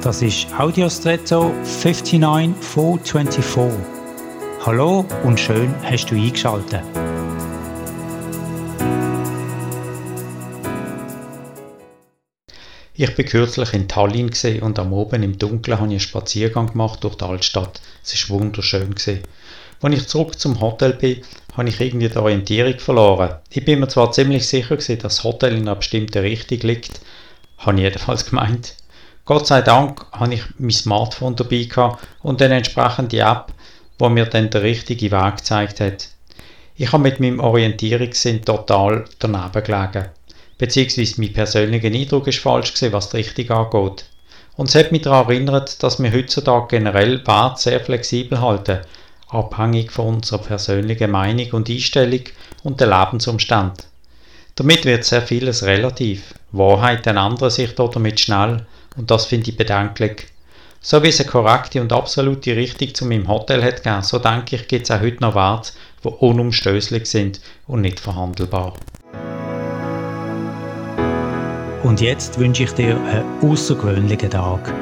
Das ist Audiostretto 59424. Hallo und schön hast du eingeschaltet. Ich bin kürzlich in Tallinn und am Oben im Dunkeln habe ich einen Spaziergang gemacht durch die Altstadt. Es war wunderschön. Als ich zurück zum Hotel bin, habe ich irgendwie die Orientierung verloren. Ich bin mir zwar ziemlich sicher dass das Hotel in einer bestimmten Richtung liegt, habe ich jedenfalls gemeint. Gott sei Dank habe ich mein Smartphone dabei gehabt und eine entsprechende App, wo mir dann der richtige Weg gezeigt hat. Ich habe mit meinem Orientierungssinn total daneben gelegen. Beziehungsweise mein persönlicher Eindruck ist falsch gewesen, was die Richtung angeht. Und es hat mich daran erinnert, dass wir heutzutage generell Wert sehr flexibel halten, abhängig von unserer persönlichen Meinung und Einstellung und der Lebensumstand. Damit wird sehr vieles relativ. Wahrheit ändern sich damit schnell und das finde ich bedenklich. So wie es eine korrekte und absolute Richtung zu meinem Hotel hat gegeben, so denke ich, gibt es auch heute noch Werte, die unumstößlich sind und nicht verhandelbar. Und jetzt wünsche ich dir einen außergewöhnlichen Tag.